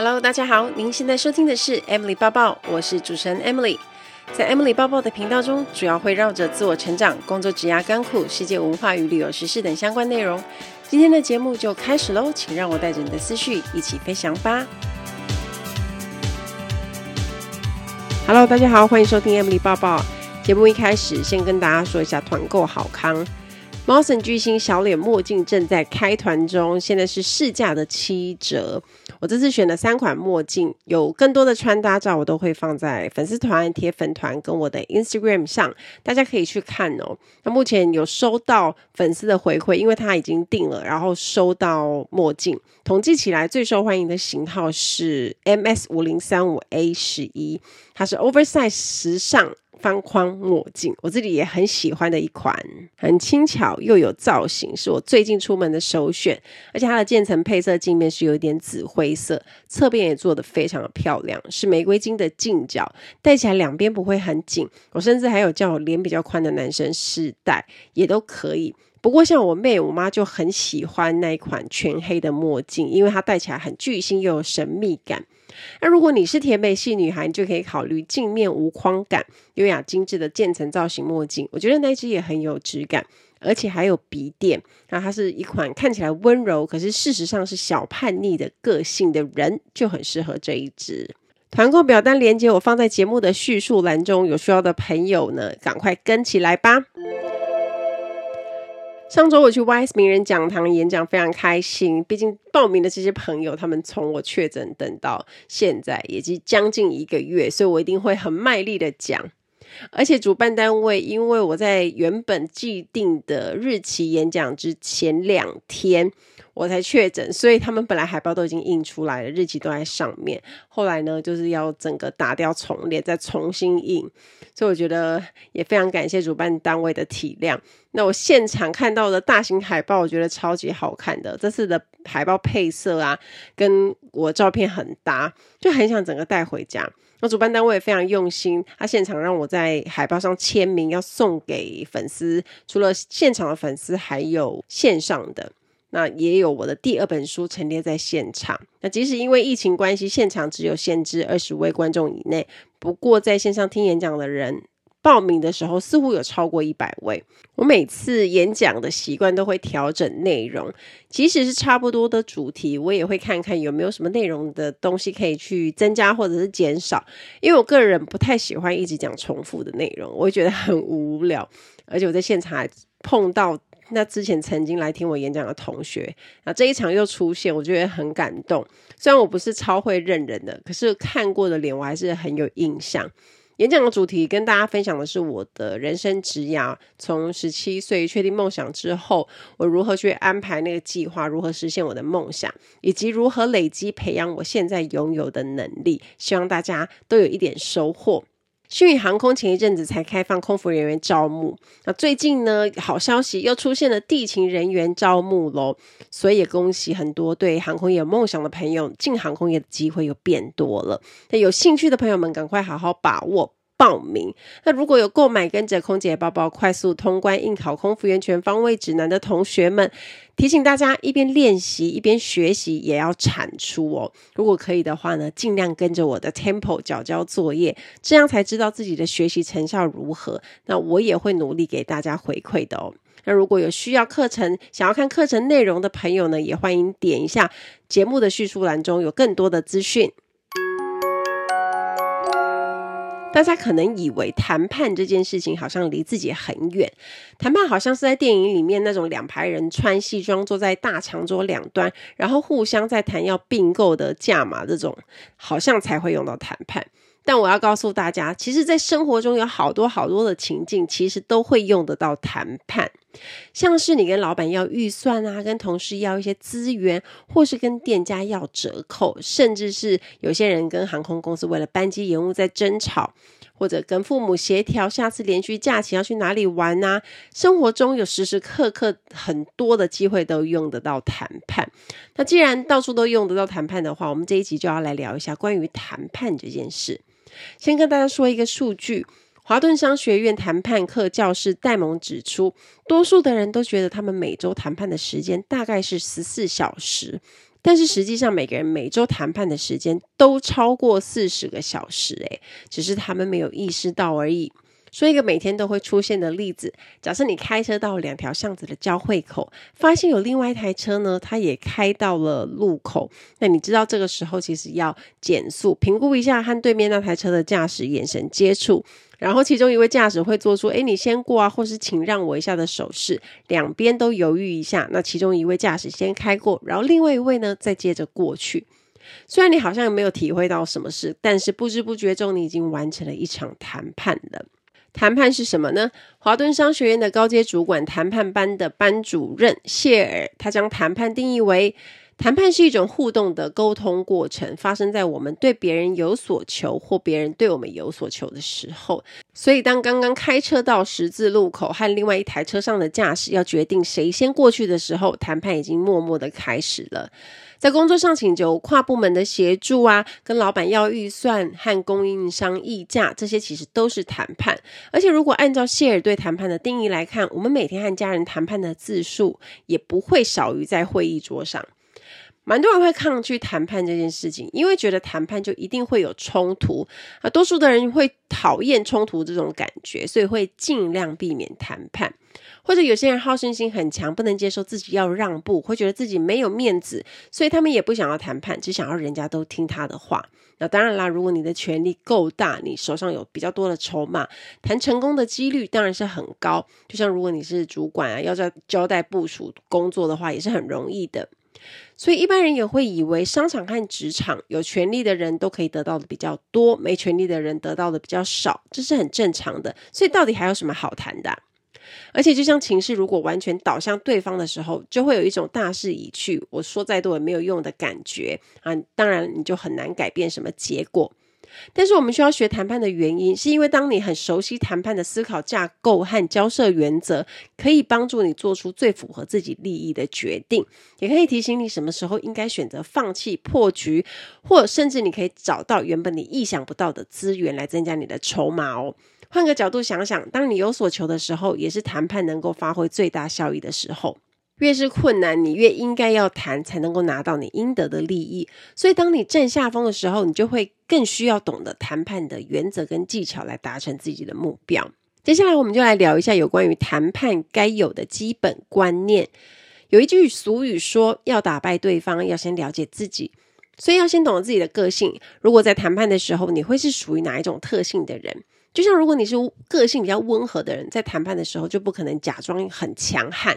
Hello，大家好，您现在收听的是 Emily 抱抱，我是主持人 Emily。在 Emily 抱抱的频道中，主要会绕着自我成长、工作、职涯、甘苦、世界文化与旅游时事等相关内容。今天的节目就开始喽，请让我带着你的思绪一起飞翔吧。Hello，大家好，欢迎收听 Emily 抱抱。节目一开始，先跟大家说一下团购好康。猫神巨星小脸墨镜正在开团中，现在是市价的七折。我这次选了三款墨镜，有更多的穿搭照，我都会放在粉丝团、铁粉团跟我的 Instagram 上，大家可以去看哦。那目前有收到粉丝的回馈，因为他已经订了，然后收到墨镜，统计起来最受欢迎的型号是 MS 五零三五 A 十一，它是 oversize 时尚。方框墨镜，我自己也很喜欢的一款，很轻巧又有造型，是我最近出门的首选。而且它的渐层配色镜面是有一点紫灰色，侧边也做得非常的漂亮，是玫瑰金的镜脚，戴起来两边不会很紧。我甚至还有叫我脸比较宽的男生试戴，也都可以。不过像我妹、我妈就很喜欢那一款全黑的墨镜，因为它戴起来很巨星又有神秘感。那如果你是甜美系女孩，就可以考虑镜面无框感、优雅精致的渐层造型墨镜。我觉得那一只也很有质感，而且还有鼻垫。那它是一款看起来温柔，可是事实上是小叛逆的个性的人，就很适合这一支。团购表单链接我放在节目的叙述栏中，有需要的朋友呢，赶快跟起来吧。上周我去 Wise 名人讲堂演讲，非常开心。毕竟报名的这些朋友，他们从我确诊等到现在，也即将近一个月，所以我一定会很卖力的讲。而且主办单位，因为我在原本既定的日期演讲之前两天我才确诊，所以他们本来海报都已经印出来了，日期都在上面。后来呢，就是要整个打掉重练，再重新印。所以我觉得也非常感谢主办单位的体谅。那我现场看到的大型海报，我觉得超级好看的。这次的海报配色啊，跟我照片很搭，就很想整个带回家。那主办单位也非常用心，他现场让我在海报上签名，要送给粉丝。除了现场的粉丝，还有线上的，那也有我的第二本书陈列在现场。那即使因为疫情关系，现场只有限制二十位观众以内，不过在线上听演讲的人。报名的时候似乎有超过一百位。我每次演讲的习惯都会调整内容，即使是差不多的主题，我也会看看有没有什么内容的东西可以去增加或者是减少。因为我个人不太喜欢一直讲重复的内容，我会觉得很无聊。而且我在现场还碰到那之前曾经来听我演讲的同学，那这一场又出现，我觉得很感动。虽然我不是超会认人的，可是看过的脸我还是很有印象。演讲的主题跟大家分享的是我的人生职涯，从十七岁确定梦想之后，我如何去安排那个计划，如何实现我的梦想，以及如何累积培养我现在拥有的能力。希望大家都有一点收获。星宇航空前一阵子才开放空服人员招募，那最近呢，好消息又出现了地勤人员招募喽，所以也恭喜很多对航空业有梦想的朋友，进航空业的机会又变多了。那有兴趣的朋友们，赶快好好把握。报名。那如果有购买跟着空姐包包快速通关应考空服员全方位指南的同学们，提醒大家一边练习一边学习也要产出哦。如果可以的话呢，尽量跟着我的 tempo 缴交作业，这样才知道自己的学习成效如何。那我也会努力给大家回馈的哦。那如果有需要课程、想要看课程内容的朋友呢，也欢迎点一下节目的叙述栏中有更多的资讯。大家可能以为谈判这件事情好像离自己很远，谈判好像是在电影里面那种两排人穿西装坐在大长桌两端，然后互相在谈要并购的价码这种，好像才会用到谈判。但我要告诉大家，其实，在生活中有好多好多的情境，其实都会用得到谈判。像是你跟老板要预算啊，跟同事要一些资源，或是跟店家要折扣，甚至是有些人跟航空公司为了班机延误在争吵，或者跟父母协调下次连续假期要去哪里玩啊。生活中有时时刻刻很多的机会都用得到谈判。那既然到处都用得到谈判的话，我们这一集就要来聊一下关于谈判这件事。先跟大家说一个数据，华顿商学院谈判课教师戴蒙指出，多数的人都觉得他们每周谈判的时间大概是十四小时，但是实际上每个人每周谈判的时间都超过四十个小时，诶，只是他们没有意识到而已。说一个每天都会出现的例子：假设你开车到两条巷子的交汇口，发现有另外一台车呢，它也开到了路口。那你知道这个时候其实要减速，评估一下和对面那台车的驾驶眼神接触，然后其中一位驾驶会做出“诶，你先过啊”或是“请让我一下”的手势，两边都犹豫一下。那其中一位驾驶先开过，然后另外一位呢再接着过去。虽然你好像没有体会到什么事，但是不知不觉中你已经完成了一场谈判了。谈判是什么呢？华顿商学院的高阶主管谈判班的班主任谢尔，他将谈判定义为：谈判是一种互动的沟通过程，发生在我们对别人有所求或别人对我们有所求的时候。所以，当刚刚开车到十字路口和另外一台车上的驾驶要决定谁先过去的时候，谈判已经默默的开始了。在工作上请求跨部门的协助啊，跟老板要预算和供应商议价，这些其实都是谈判。而且，如果按照谢尔对谈判的定义来看，我们每天和家人谈判的字数也不会少于在会议桌上。蛮多人会抗拒谈判这件事情，因为觉得谈判就一定会有冲突啊。多数的人会讨厌冲突这种感觉，所以会尽量避免谈判。或者有些人好胜心很强，不能接受自己要让步，会觉得自己没有面子，所以他们也不想要谈判，只想要人家都听他的话。那当然啦，如果你的权力够大，你手上有比较多的筹码，谈成功的几率当然是很高。就像如果你是主管啊，要在交代部署工作的话，也是很容易的。所以一般人也会以为，商场和职场有权利的人都可以得到的比较多，没权利的人得到的比较少，这是很正常的。所以到底还有什么好谈的？而且就像情势如果完全倒向对方的时候，就会有一种大势已去，我说再多也没有用的感觉啊。当然你就很难改变什么结果。但是我们需要学谈判的原因，是因为当你很熟悉谈判的思考架构和交涉原则，可以帮助你做出最符合自己利益的决定，也可以提醒你什么时候应该选择放弃破局，或甚至你可以找到原本你意想不到的资源来增加你的筹码哦。换个角度想想，当你有所求的时候，也是谈判能够发挥最大效益的时候。越是困难，你越应该要谈，才能够拿到你应得的利益。所以，当你占下风的时候，你就会更需要懂得谈判的原则跟技巧来达成自己的目标。接下来，我们就来聊一下有关于谈判该有的基本观念。有一句俗语说：“要打败对方，要先了解自己。”所以，要先懂得自己的个性。如果在谈判的时候，你会是属于哪一种特性的人？就像如果你是个性比较温和的人，在谈判的时候就不可能假装很强悍。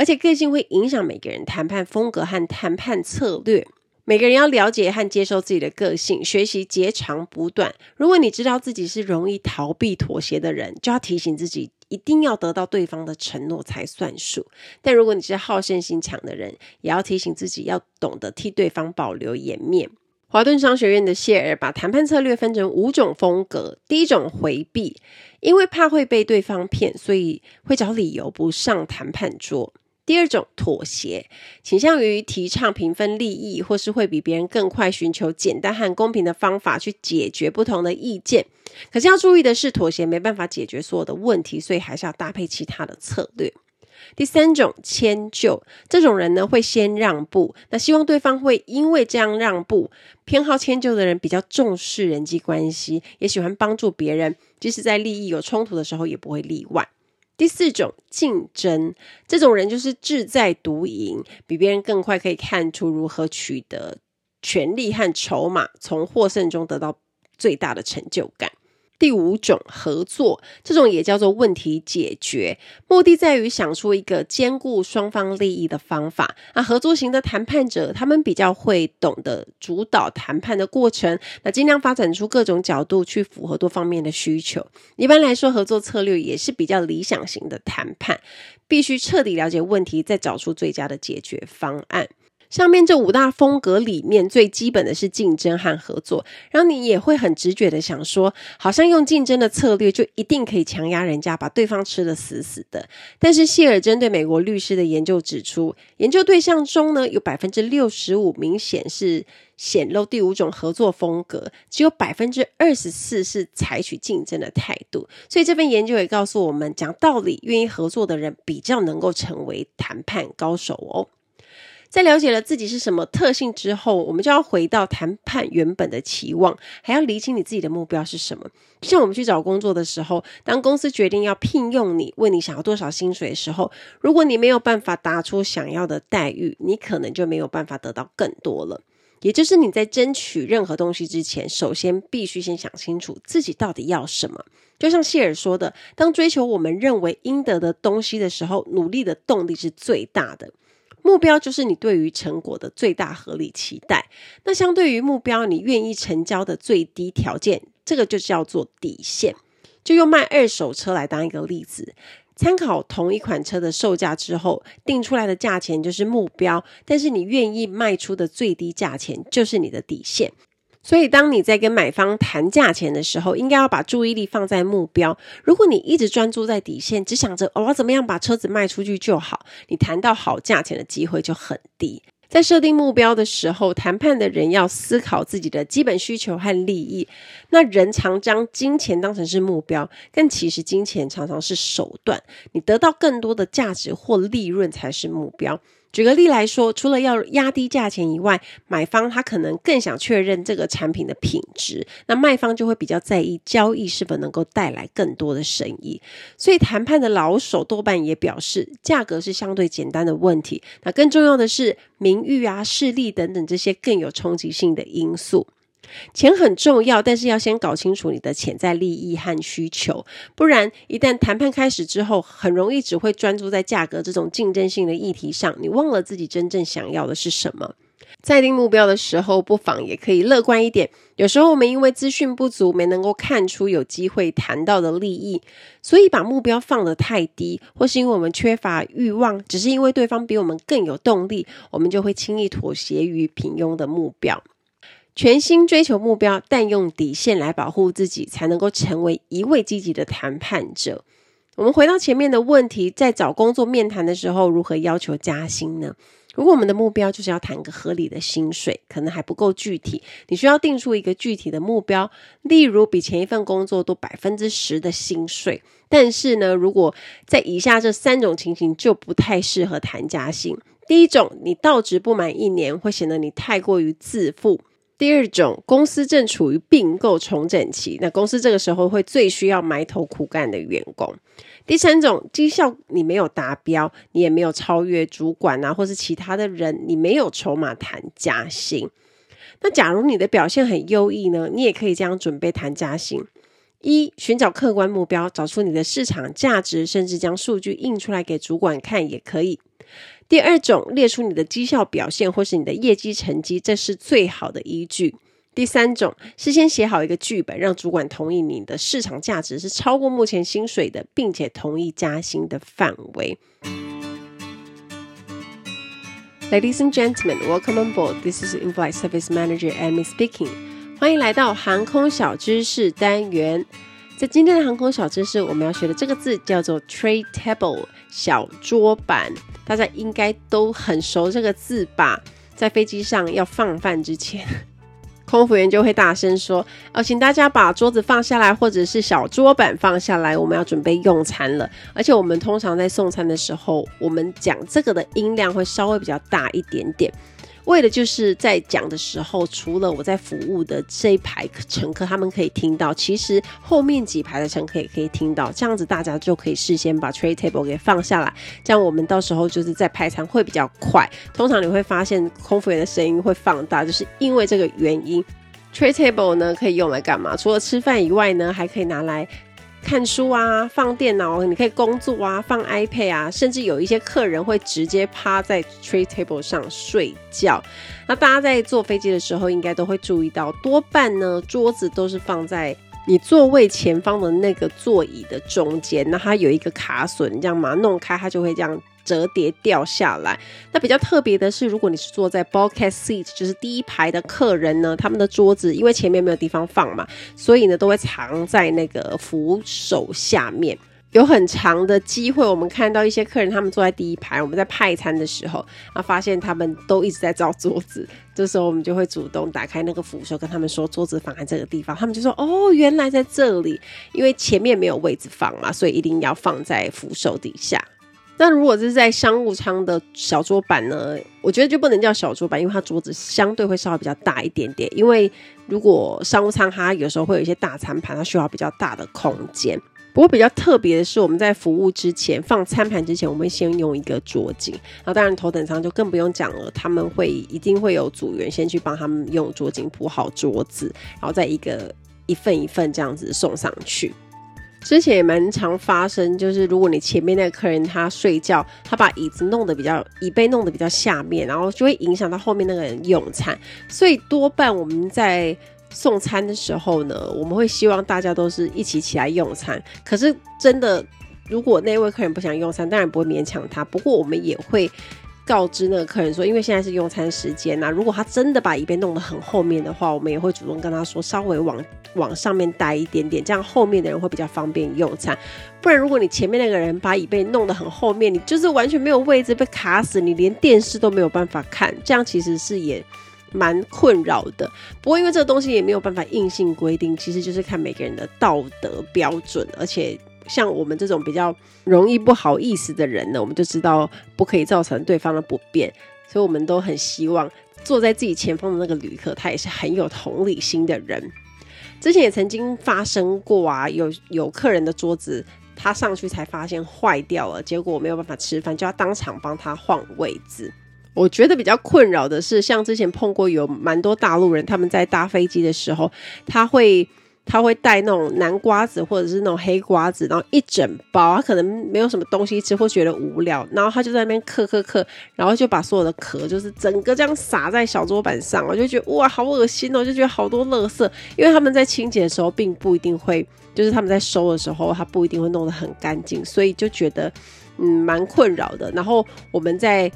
而且个性会影响每个人谈判风格和谈判策略。每个人要了解和接受自己的个性，学习截长补短。如果你知道自己是容易逃避妥协的人，就要提醒自己一定要得到对方的承诺才算数。但如果你是好胜心强的人，也要提醒自己要懂得替对方保留颜面。华顿商学院的谢尔把谈判策略分成五种风格。第一种回避，因为怕会被对方骗，所以会找理由不上谈判桌。第二种妥协，倾向于提倡平分利益，或是会比别人更快寻求简单和公平的方法去解决不同的意见。可是要注意的是，妥协没办法解决所有的问题，所以还是要搭配其他的策略。第三种迁就，这种人呢会先让步，那希望对方会因为这样让步。偏好迁就的人比较重视人际关系，也喜欢帮助别人，即使在利益有冲突的时候也不会例外。第四种竞争，这种人就是志在独赢，比别人更快可以看出如何取得权力和筹码，从获胜中得到最大的成就感。第五种合作，这种也叫做问题解决，目的在于想出一个兼顾双方利益的方法。那合作型的谈判者，他们比较会懂得主导谈判的过程，那尽量发展出各种角度去符合多方面的需求。一般来说，合作策略也是比较理想型的谈判，必须彻底了解问题，再找出最佳的解决方案。上面这五大风格里面，最基本的是竞争和合作，然后你也会很直觉的想说，好像用竞争的策略就一定可以强压人家，把对方吃得死死的。但是谢尔针对美国律师的研究指出，研究对象中呢，有百分之六十五明显是显露第五种合作风格，只有百分之二十四是采取竞争的态度。所以这份研究也告诉我们，讲道理、愿意合作的人比较能够成为谈判高手哦。在了解了自己是什么特性之后，我们就要回到谈判原本的期望，还要厘清你自己的目标是什么。就像我们去找工作的时候，当公司决定要聘用你，问你想要多少薪水的时候，如果你没有办法答出想要的待遇，你可能就没有办法得到更多了。也就是你在争取任何东西之前，首先必须先想清楚自己到底要什么。就像谢尔说的，当追求我们认为应得的东西的时候，努力的动力是最大的。目标就是你对于成果的最大合理期待。那相对于目标，你愿意成交的最低条件，这个就叫做底线。就用卖二手车来当一个例子。参考同一款车的售价之后，定出来的价钱就是目标，但是你愿意卖出的最低价钱就是你的底线。所以，当你在跟买方谈价钱的时候，应该要把注意力放在目标。如果你一直专注在底线，只想着我怎么样把车子卖出去就好，你谈到好价钱的机会就很低。在设定目标的时候，谈判的人要思考自己的基本需求和利益。那人常将金钱当成是目标，但其实金钱常常是手段。你得到更多的价值或利润才是目标。举个例来说，除了要压低价钱以外，买方他可能更想确认这个产品的品质，那卖方就会比较在意交易是否能够带来更多的生意。所以谈判的老手多半也表示，价格是相对简单的问题。那更重要的是名誉啊、势力等等这些更有冲击性的因素。钱很重要，但是要先搞清楚你的潜在利益和需求，不然一旦谈判开始之后，很容易只会专注在价格这种竞争性的议题上，你忘了自己真正想要的是什么。在定目标的时候，不妨也可以乐观一点。有时候我们因为资讯不足，没能够看出有机会谈到的利益，所以把目标放得太低，或是因为我们缺乏欲望，只是因为对方比我们更有动力，我们就会轻易妥协于平庸的目标。全心追求目标，但用底线来保护自己，才能够成为一位积极的谈判者。我们回到前面的问题，在找工作面谈的时候，如何要求加薪呢？如果我们的目标就是要谈个合理的薪水，可能还不够具体。你需要定出一个具体的目标，例如比前一份工作多百分之十的薪水。但是呢，如果在以下这三种情形，就不太适合谈加薪。第一种，你到职不满一年，会显得你太过于自负。第二种，公司正处于并购重整期，那公司这个时候会最需要埋头苦干的员工。第三种，绩效你没有达标，你也没有超越主管啊，或是其他的人，你没有筹码谈加薪。那假如你的表现很优异呢，你也可以这样准备谈加薪：一、寻找客观目标，找出你的市场价值，甚至将数据印出来给主管看也可以。第二种，列出你的绩效表现或是你的业绩成绩，这是最好的依据。第三种，事先写好一个剧本，让主管同意你的市场价值是超过目前薪水的，并且同意加薪的范围。Ladies and gentlemen, welcome on board. This is In-flight Service Manager Amy speaking. 欢迎来到航空小知识单元。在今天的航空小知识，我们要学的这个字叫做 tray table 小桌板，大家应该都很熟这个字吧？在飞机上要放饭之前，空服员就会大声说：“哦，请大家把桌子放下来，或者是小桌板放下来，我们要准备用餐了。”而且我们通常在送餐的时候，我们讲这个的音量会稍微比较大一点点。为的就是在讲的时候，除了我在服务的这一排乘客他们可以听到，其实后面几排的乘客也可以听到，这样子大家就可以事先把 tray table 给放下来，这样我们到时候就是在排餐会比较快。通常你会发现空服员的声音会放大，就是因为这个原因。tray table 呢可以用来干嘛？除了吃饭以外呢，还可以拿来。看书啊，放电脑，你可以工作啊，放 iPad 啊，甚至有一些客人会直接趴在 tray table 上睡觉。那大家在坐飞机的时候，应该都会注意到，多半呢桌子都是放在你座位前方的那个座椅的中间。那它有一个卡榫，这样嘛弄开，它就会这样。折叠掉下来。那比较特别的是，如果你是坐在 bulkhead seat，就是第一排的客人呢，他们的桌子因为前面没有地方放嘛，所以呢都会藏在那个扶手下面。有很长的机会，我们看到一些客人他们坐在第一排，我们在派餐的时候啊，发现他们都一直在找桌子。这时候我们就会主动打开那个扶手，跟他们说桌子放在这个地方。他们就说：“哦，原来在这里，因为前面没有位置放嘛，所以一定要放在扶手底下。”那如果是在商务舱的小桌板呢？我觉得就不能叫小桌板，因为它桌子相对会稍微比较大一点点。因为如果商务舱它有时候会有一些大餐盘，它需要比较大的空间。不过比较特别的是，我们在服务之前放餐盘之前，我们会先用一个桌巾。然后当然头等舱就更不用讲了，他们会一定会有组员先去帮他们用桌巾铺好桌子，然后再一个一份一份这样子送上去。之前也蛮常发生，就是如果你前面那个客人他睡觉，他把椅子弄得比较椅背弄得比较下面，然后就会影响到后面那个人用餐。所以多半我们在送餐的时候呢，我们会希望大家都是一起起来用餐。可是真的，如果那位客人不想用餐，当然不会勉强他。不过我们也会。告知那个客人说，因为现在是用餐时间那、如果他真的把椅背弄得很后面的话，我们也会主动跟他说，稍微往往上面带一点点，这样后面的人会比较方便用餐。不然，如果你前面那个人把椅背弄得很后面，你就是完全没有位置被卡死，你连电视都没有办法看，这样其实是也蛮困扰的。不过，因为这个东西也没有办法硬性规定，其实就是看每个人的道德标准，而且。像我们这种比较容易不好意思的人呢，我们就知道不可以造成对方的不便，所以我们都很希望坐在自己前方的那个旅客，他也是很有同理心的人。之前也曾经发生过啊，有有客人的桌子，他上去才发现坏掉了，结果我没有办法吃饭，就要当场帮他换位置。我觉得比较困扰的是，像之前碰过有蛮多大陆人，他们在搭飞机的时候，他会。他会带那种南瓜子或者是那种黑瓜子，然后一整包，他可能没有什么东西吃或觉得无聊，然后他就在那边嗑嗑嗑，然后就把所有的壳就是整个这样撒在小桌板上，我就觉得哇，好恶心哦，就觉得好多垃圾，因为他们在清洁的时候并不一定会，就是他们在收的时候，他不一定会弄得很干净，所以就觉得嗯蛮困扰的。然后我们在。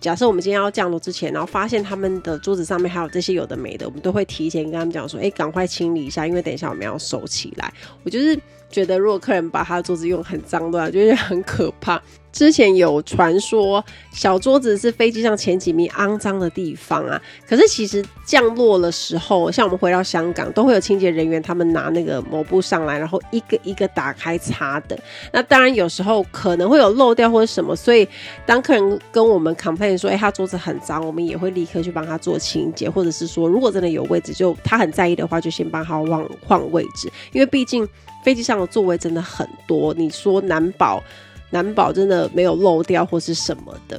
假设我们今天要降落之前，然后发现他们的桌子上面还有这些有的没的，我们都会提前跟他们讲说，哎，赶快清理一下，因为等一下我们要收起来。我就是觉得，如果客人把他的桌子用很脏的话，就觉得很可怕。之前有传说，小桌子是飞机上前几名肮脏的地方啊。可是其实降落的时候，像我们回到香港，都会有清洁人员，他们拿那个抹布上来，然后一个一个打开擦的。那当然有时候可能会有漏掉或者什么，所以当客人跟我们 complain 说，哎，他桌子很脏，我们也会立刻去帮他做清洁，或者是说，如果真的有位置，就他很在意的话，就先帮他换换位置，因为毕竟飞机上的座位真的很多。你说难保。难保真的没有漏掉或是什么的。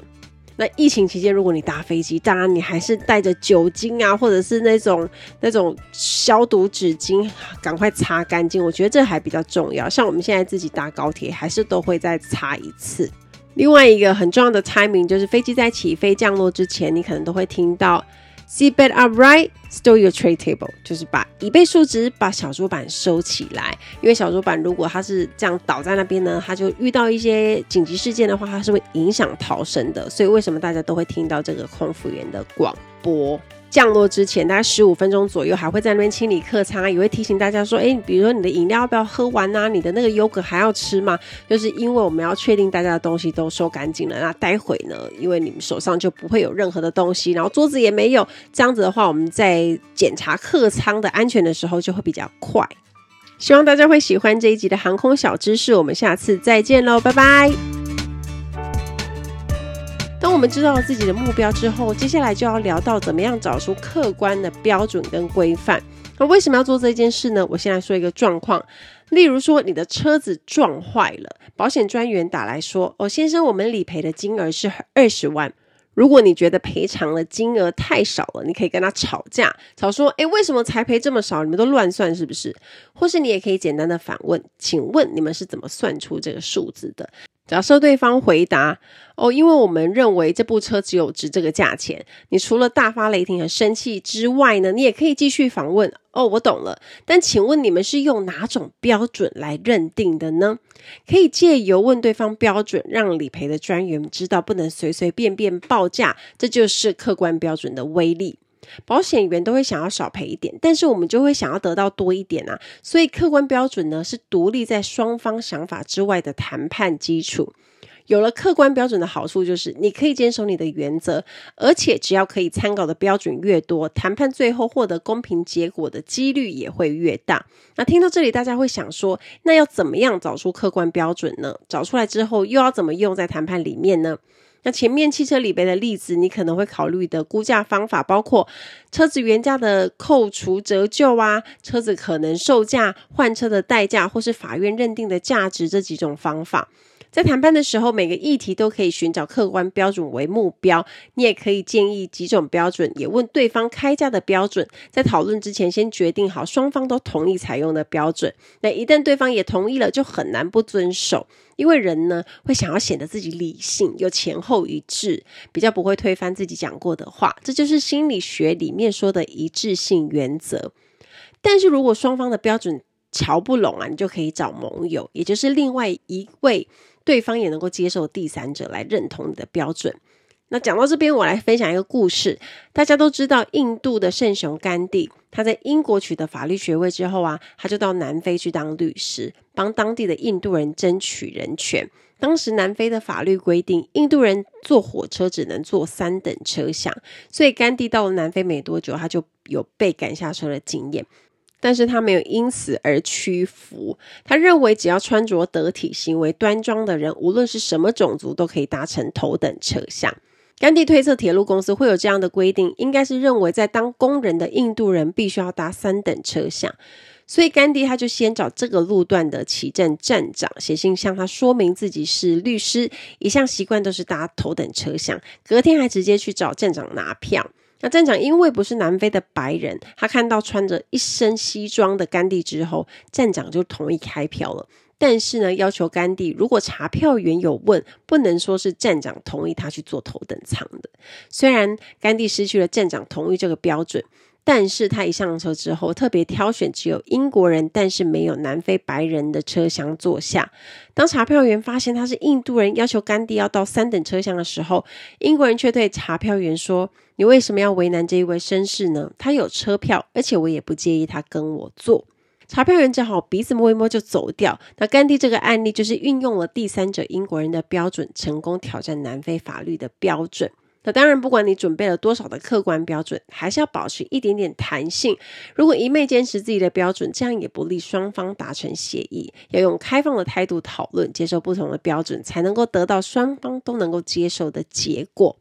那疫情期间，如果你搭飞机，当然你还是带着酒精啊，或者是那种那种消毒纸巾，赶快擦干净。我觉得这还比较重要。像我们现在自己搭高铁，还是都会再擦一次。另外一个很重要的 timing 就是飞机在起飞降落之前，你可能都会听到。Seat belt upright, stow your tray table，就是把椅背竖直，把小桌板收起来。因为小桌板如果它是这样倒在那边呢，它就遇到一些紧急事件的话，它是会影响逃生的。所以为什么大家都会听到这个空服员的广播？降落之前大概十五分钟左右，还会在那边清理客舱，也会提醒大家说：“哎、比如说你的饮料要不要喝完啊？你的那个优格还要吃吗？”就是因为我们要确定大家的东西都收干净了。那待会呢，因为你们手上就不会有任何的东西，然后桌子也没有，这样子的话，我们在检查客舱的安全的时候就会比较快。希望大家会喜欢这一集的航空小知识，我们下次再见喽，拜拜。当我们知道了自己的目标之后，接下来就要聊到怎么样找出客观的标准跟规范。那为什么要做这件事呢？我先来说一个状况，例如说你的车子撞坏了，保险专员打来说：“哦，先生，我们理赔的金额是二十万。”如果你觉得赔偿的金额太少了，你可以跟他吵架，吵说：“诶，为什么才赔这么少？你们都乱算是不是？”或是你也可以简单的反问：“请问你们是怎么算出这个数字的？”假设对方回答：“哦，因为我们认为这部车只有值这个价钱。”你除了大发雷霆和生气之外呢，你也可以继续反问：“哦，我懂了，但请问你们是用哪种标准来认定的呢？”可以借由问对方标准，让理赔的专员知道不能随随便便报价，这就是客观标准的威力。保险员都会想要少赔一点，但是我们就会想要得到多一点啊！所以客观标准呢，是独立在双方想法之外的谈判基础。有了客观标准的好处就是，你可以坚守你的原则，而且只要可以参考的标准越多，谈判最后获得公平结果的几率也会越大。那听到这里，大家会想说，那要怎么样找出客观标准呢？找出来之后，又要怎么用在谈判里面呢？那前面汽车里边的例子，你可能会考虑的估价方法包括车子原价的扣除折旧啊，车子可能售价、换车的代价，或是法院认定的价值这几种方法。在谈判的时候，每个议题都可以寻找客观标准为目标。你也可以建议几种标准，也问对方开价的标准。在讨论之前，先决定好双方都同意采用的标准。那一旦对方也同意了，就很难不遵守。因为人呢，会想要显得自己理性又前后一致，比较不会推翻自己讲过的话。这就是心理学里面说的一致性原则。但是如果双方的标准瞧不拢啊，你就可以找盟友，也就是另外一位。对方也能够接受第三者来认同你的标准。那讲到这边，我来分享一个故事。大家都知道，印度的圣雄甘地，他在英国取得法律学位之后啊，他就到南非去当律师，帮当地的印度人争取人权。当时南非的法律规定，印度人坐火车只能坐三等车厢，所以甘地到了南非没多久，他就有被赶下车的经验。但是他没有因此而屈服。他认为，只要穿着得体、行为端庄的人，无论是什么种族，都可以搭乘头等车厢。甘地推测，铁路公司会有这样的规定，应该是认为在当工人的印度人必须要搭三等车厢。所以，甘地他就先找这个路段的起站站长写信向他说明自己是律师，一向习惯都是搭头等车厢。隔天还直接去找站长拿票。那站长因为不是南非的白人，他看到穿着一身西装的甘地之后，站长就同意开票了。但是呢，要求甘地如果查票员有问，不能说是站长同意他去做头等舱的。虽然甘地失去了站长同意这个标准。但是他一上车之后，特别挑选只有英国人，但是没有南非白人的车厢坐下。当查票员发现他是印度人，要求甘地要到三等车厢的时候，英国人却对查票员说：“你为什么要为难这一位绅士呢？他有车票，而且我也不介意他跟我坐。”查票员只好鼻子摸一摸就走掉。那甘地这个案例就是运用了第三者英国人的标准，成功挑战南非法律的标准。那当然，不管你准备了多少的客观标准，还是要保持一点点弹性。如果一昧坚持自己的标准，这样也不利双方达成协议。要用开放的态度讨论，接受不同的标准，才能够得到双方都能够接受的结果。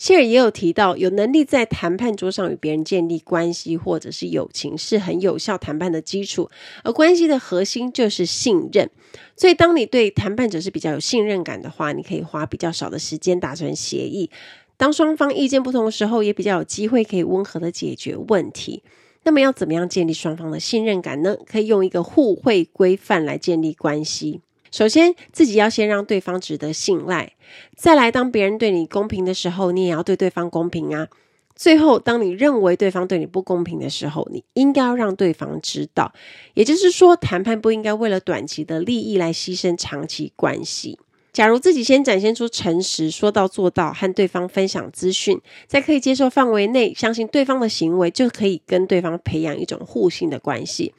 谢尔也有提到，有能力在谈判桌上与别人建立关系或者是友情，是很有效谈判的基础。而关系的核心就是信任。所以，当你对谈判者是比较有信任感的话，你可以花比较少的时间达成协议。当双方意见不同的时候，也比较有机会可以温和的解决问题。那么，要怎么样建立双方的信任感呢？可以用一个互惠规范来建立关系。首先，自己要先让对方值得信赖。再来，当别人对你公平的时候，你也要对对方公平啊。最后，当你认为对方对你不公平的时候，你应该要让对方知道。也就是说，谈判不应该为了短期的利益来牺牲长期关系。假如自己先展现出诚实、说到做到，和对方分享资讯，在可以接受范围内，相信对方的行为，就可以跟对方培养一种互信的关系。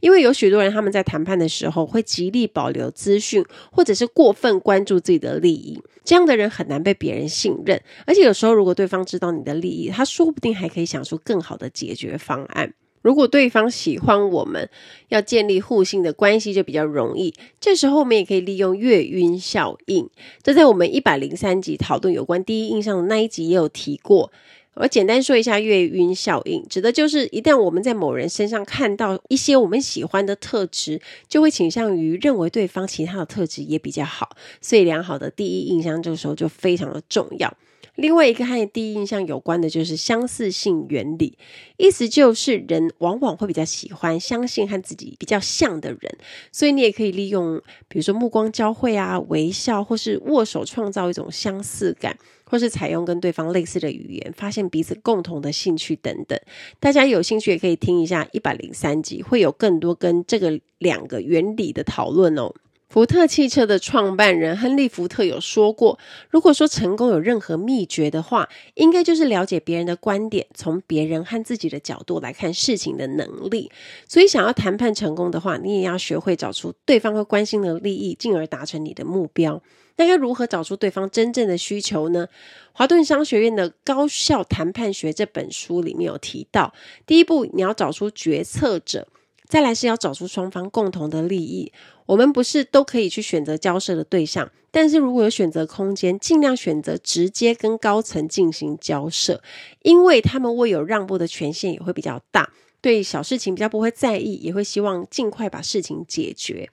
因为有许多人，他们在谈判的时候会极力保留资讯，或者是过分关注自己的利益。这样的人很难被别人信任。而且有时候，如果对方知道你的利益，他说不定还可以想出更好的解决方案。如果对方喜欢我们，要建立互信的关系就比较容易。这时候，我们也可以利用月晕效应。这在我们一百零三集讨论有关第一印象的那一集也有提过。我简单说一下月晕效应，指的就是一旦我们在某人身上看到一些我们喜欢的特质，就会倾向于认为对方其他的特质也比较好，所以良好的第一印象这个时候就非常的重要。另外一个和第一印象有关的就是相似性原理，意思就是人往往会比较喜欢相信和自己比较像的人，所以你也可以利用，比如说目光交汇啊、微笑或是握手，创造一种相似感，或是采用跟对方类似的语言，发现彼此共同的兴趣等等。大家有兴趣也可以听一下一百零三集，会有更多跟这个两个原理的讨论哦。福特汽车的创办人亨利·福特有说过，如果说成功有任何秘诀的话，应该就是了解别人的观点，从别人和自己的角度来看事情的能力。所以，想要谈判成功的话，你也要学会找出对方会关心的利益，进而达成你的目标。那该如何找出对方真正的需求呢？华顿商学院的《高效谈判学》这本书里面有提到，第一步你要找出决策者，再来是要找出双方共同的利益。我们不是都可以去选择交涉的对象，但是如果有选择空间，尽量选择直接跟高层进行交涉，因为他们会有让步的权限也会比较大，对小事情比较不会在意，也会希望尽快把事情解决。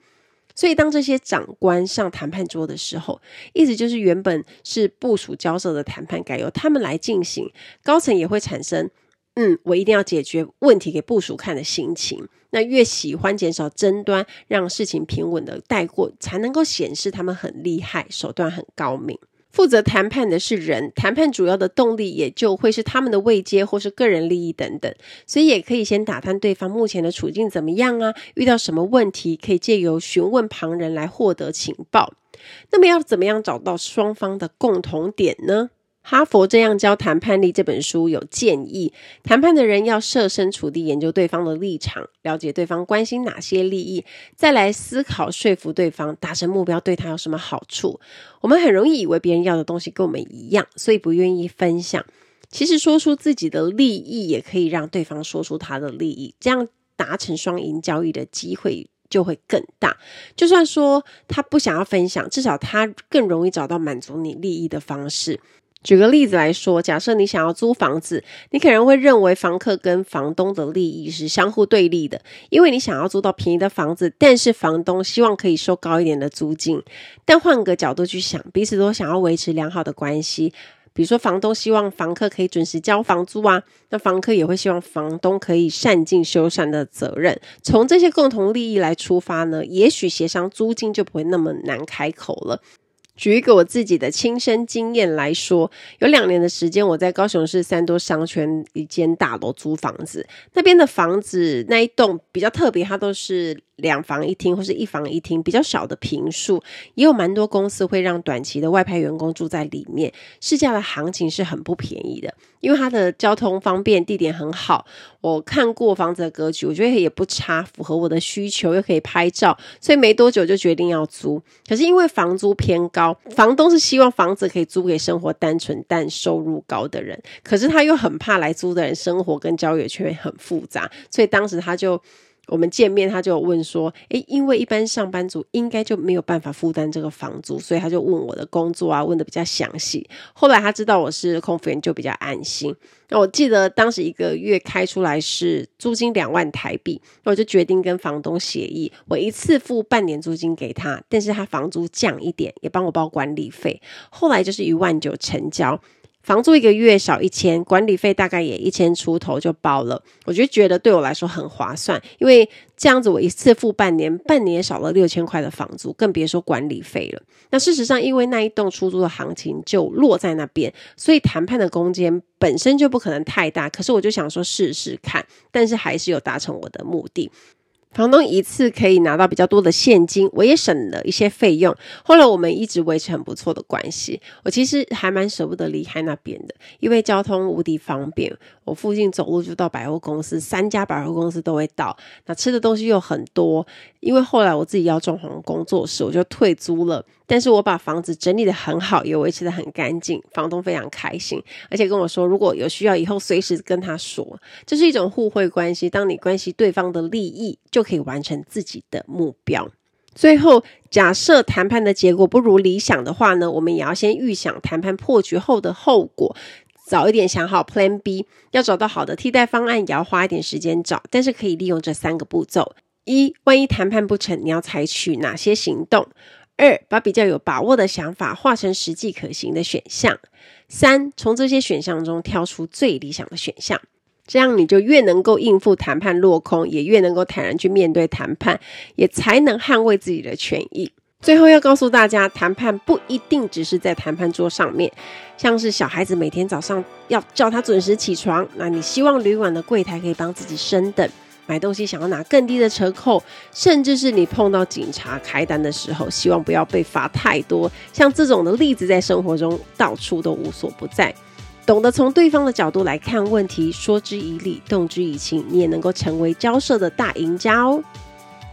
所以，当这些长官上谈判桌的时候，意思就是原本是部署交涉的谈判改由他们来进行，高层也会产生“嗯，我一定要解决问题给部署看”的心情。那越喜欢减少争端，让事情平稳的带过，才能够显示他们很厉害，手段很高明。负责谈判的是人，谈判主要的动力也就会是他们的未接或是个人利益等等，所以也可以先打探对方目前的处境怎么样啊，遇到什么问题，可以借由询问旁人来获得情报。那么要怎么样找到双方的共同点呢？哈佛这样教谈判力这本书有建议，谈判的人要设身处地研究对方的立场，了解对方关心哪些利益，再来思考说服对方达成目标对他有什么好处。我们很容易以为别人要的东西跟我们一样，所以不愿意分享。其实说出自己的利益，也可以让对方说出他的利益，这样达成双赢交易的机会就会更大。就算说他不想要分享，至少他更容易找到满足你利益的方式。举个例子来说，假设你想要租房子，你可能会认为房客跟房东的利益是相互对立的，因为你想要租到便宜的房子，但是房东希望可以收高一点的租金。但换个角度去想，彼此都想要维持良好的关系，比如说房东希望房客可以准时交房租啊，那房客也会希望房东可以善尽修缮的责任。从这些共同利益来出发呢，也许协商租金就不会那么难开口了。举一个我自己的亲身经验来说，有两年的时间，我在高雄市三多商圈一间大楼租房子，那边的房子那一栋比较特别，它都是。两房一厅或是一房一厅，比较小的平数，也有蛮多公司会让短期的外派员工住在里面。市价的行情是很不便宜的，因为它的交通方便，地点很好。我看过房子的格局，我觉得也不差，符合我的需求，又可以拍照，所以没多久就决定要租。可是因为房租偏高，房东是希望房子可以租给生活单纯但收入高的人，可是他又很怕来租的人生活跟交友圈很复杂，所以当时他就。我们见面，他就问说：“诶，因为一般上班族应该就没有办法负担这个房租，所以他就问我的工作啊，问得比较详细。后来他知道我是空服员，就比较安心。那我记得当时一个月开出来是租金两万台币，那我就决定跟房东协议，我一次付半年租金给他，但是他房租降一点，也帮我包管理费。后来就是一万九成交。”房租一个月少一千，管理费大概也一千出头就包了，我就觉得对我来说很划算，因为这样子我一次付半年，半年少了六千块的房租，更别说管理费了。那事实上，因为那一栋出租的行情就落在那边，所以谈判的空间本身就不可能太大。可是我就想说试试看，但是还是有达成我的目的。房东一次可以拿到比较多的现金，我也省了一些费用。后来我们一直维持很不错的关系。我其实还蛮舍不得离开那边的，因为交通无敌方便。我附近走路就到百货公司，三家百货公司都会到。那吃的东西又很多。因为后来我自己要装潢工作室，我就退租了。但是我把房子整理得很好，也维持得很干净，房东非常开心，而且跟我说，如果有需要，以后随时跟他说。这是一种互惠关系，当你关系对方的利益，就可以完成自己的目标。最后，假设谈判的结果不如理想的话呢，我们也要先预想谈判破局后的后果，早一点想好 Plan B，要找到好的替代方案，也要花一点时间找，但是可以利用这三个步骤：一，万一谈判不成，你要采取哪些行动？二，把比较有把握的想法化成实际可行的选项。三，从这些选项中挑出最理想的选项，这样你就越能够应付谈判落空，也越能够坦然去面对谈判，也才能捍卫自己的权益。最后要告诉大家，谈判不一定只是在谈判桌上面，像是小孩子每天早上要叫他准时起床，那你希望旅馆的柜台可以帮自己升等。买东西想要拿更低的折扣，甚至是你碰到警察开单的时候，希望不要被罚太多。像这种的例子，在生活中到处都无所不在。懂得从对方的角度来看问题，说之以理，动之以情，你也能够成为交涉的大赢家哦。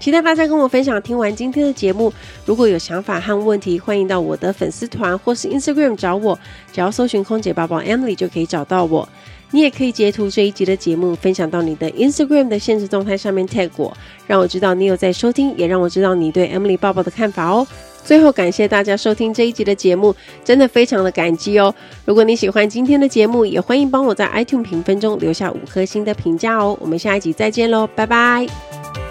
期待大家跟我分享。听完今天的节目，如果有想法和问题，欢迎到我的粉丝团或是 Instagram 找我，只要搜寻空姐报报 Emily 就可以找到我。你也可以截图这一集的节目，分享到你的 Instagram 的限时动态上面 tag 我，让我知道你有在收听，也让我知道你对 Emily 抱抱的看法哦。最后，感谢大家收听这一集的节目，真的非常的感激哦。如果你喜欢今天的节目，也欢迎帮我在 iTunes 评分中留下五颗星的评价哦。我们下一集再见喽，拜拜。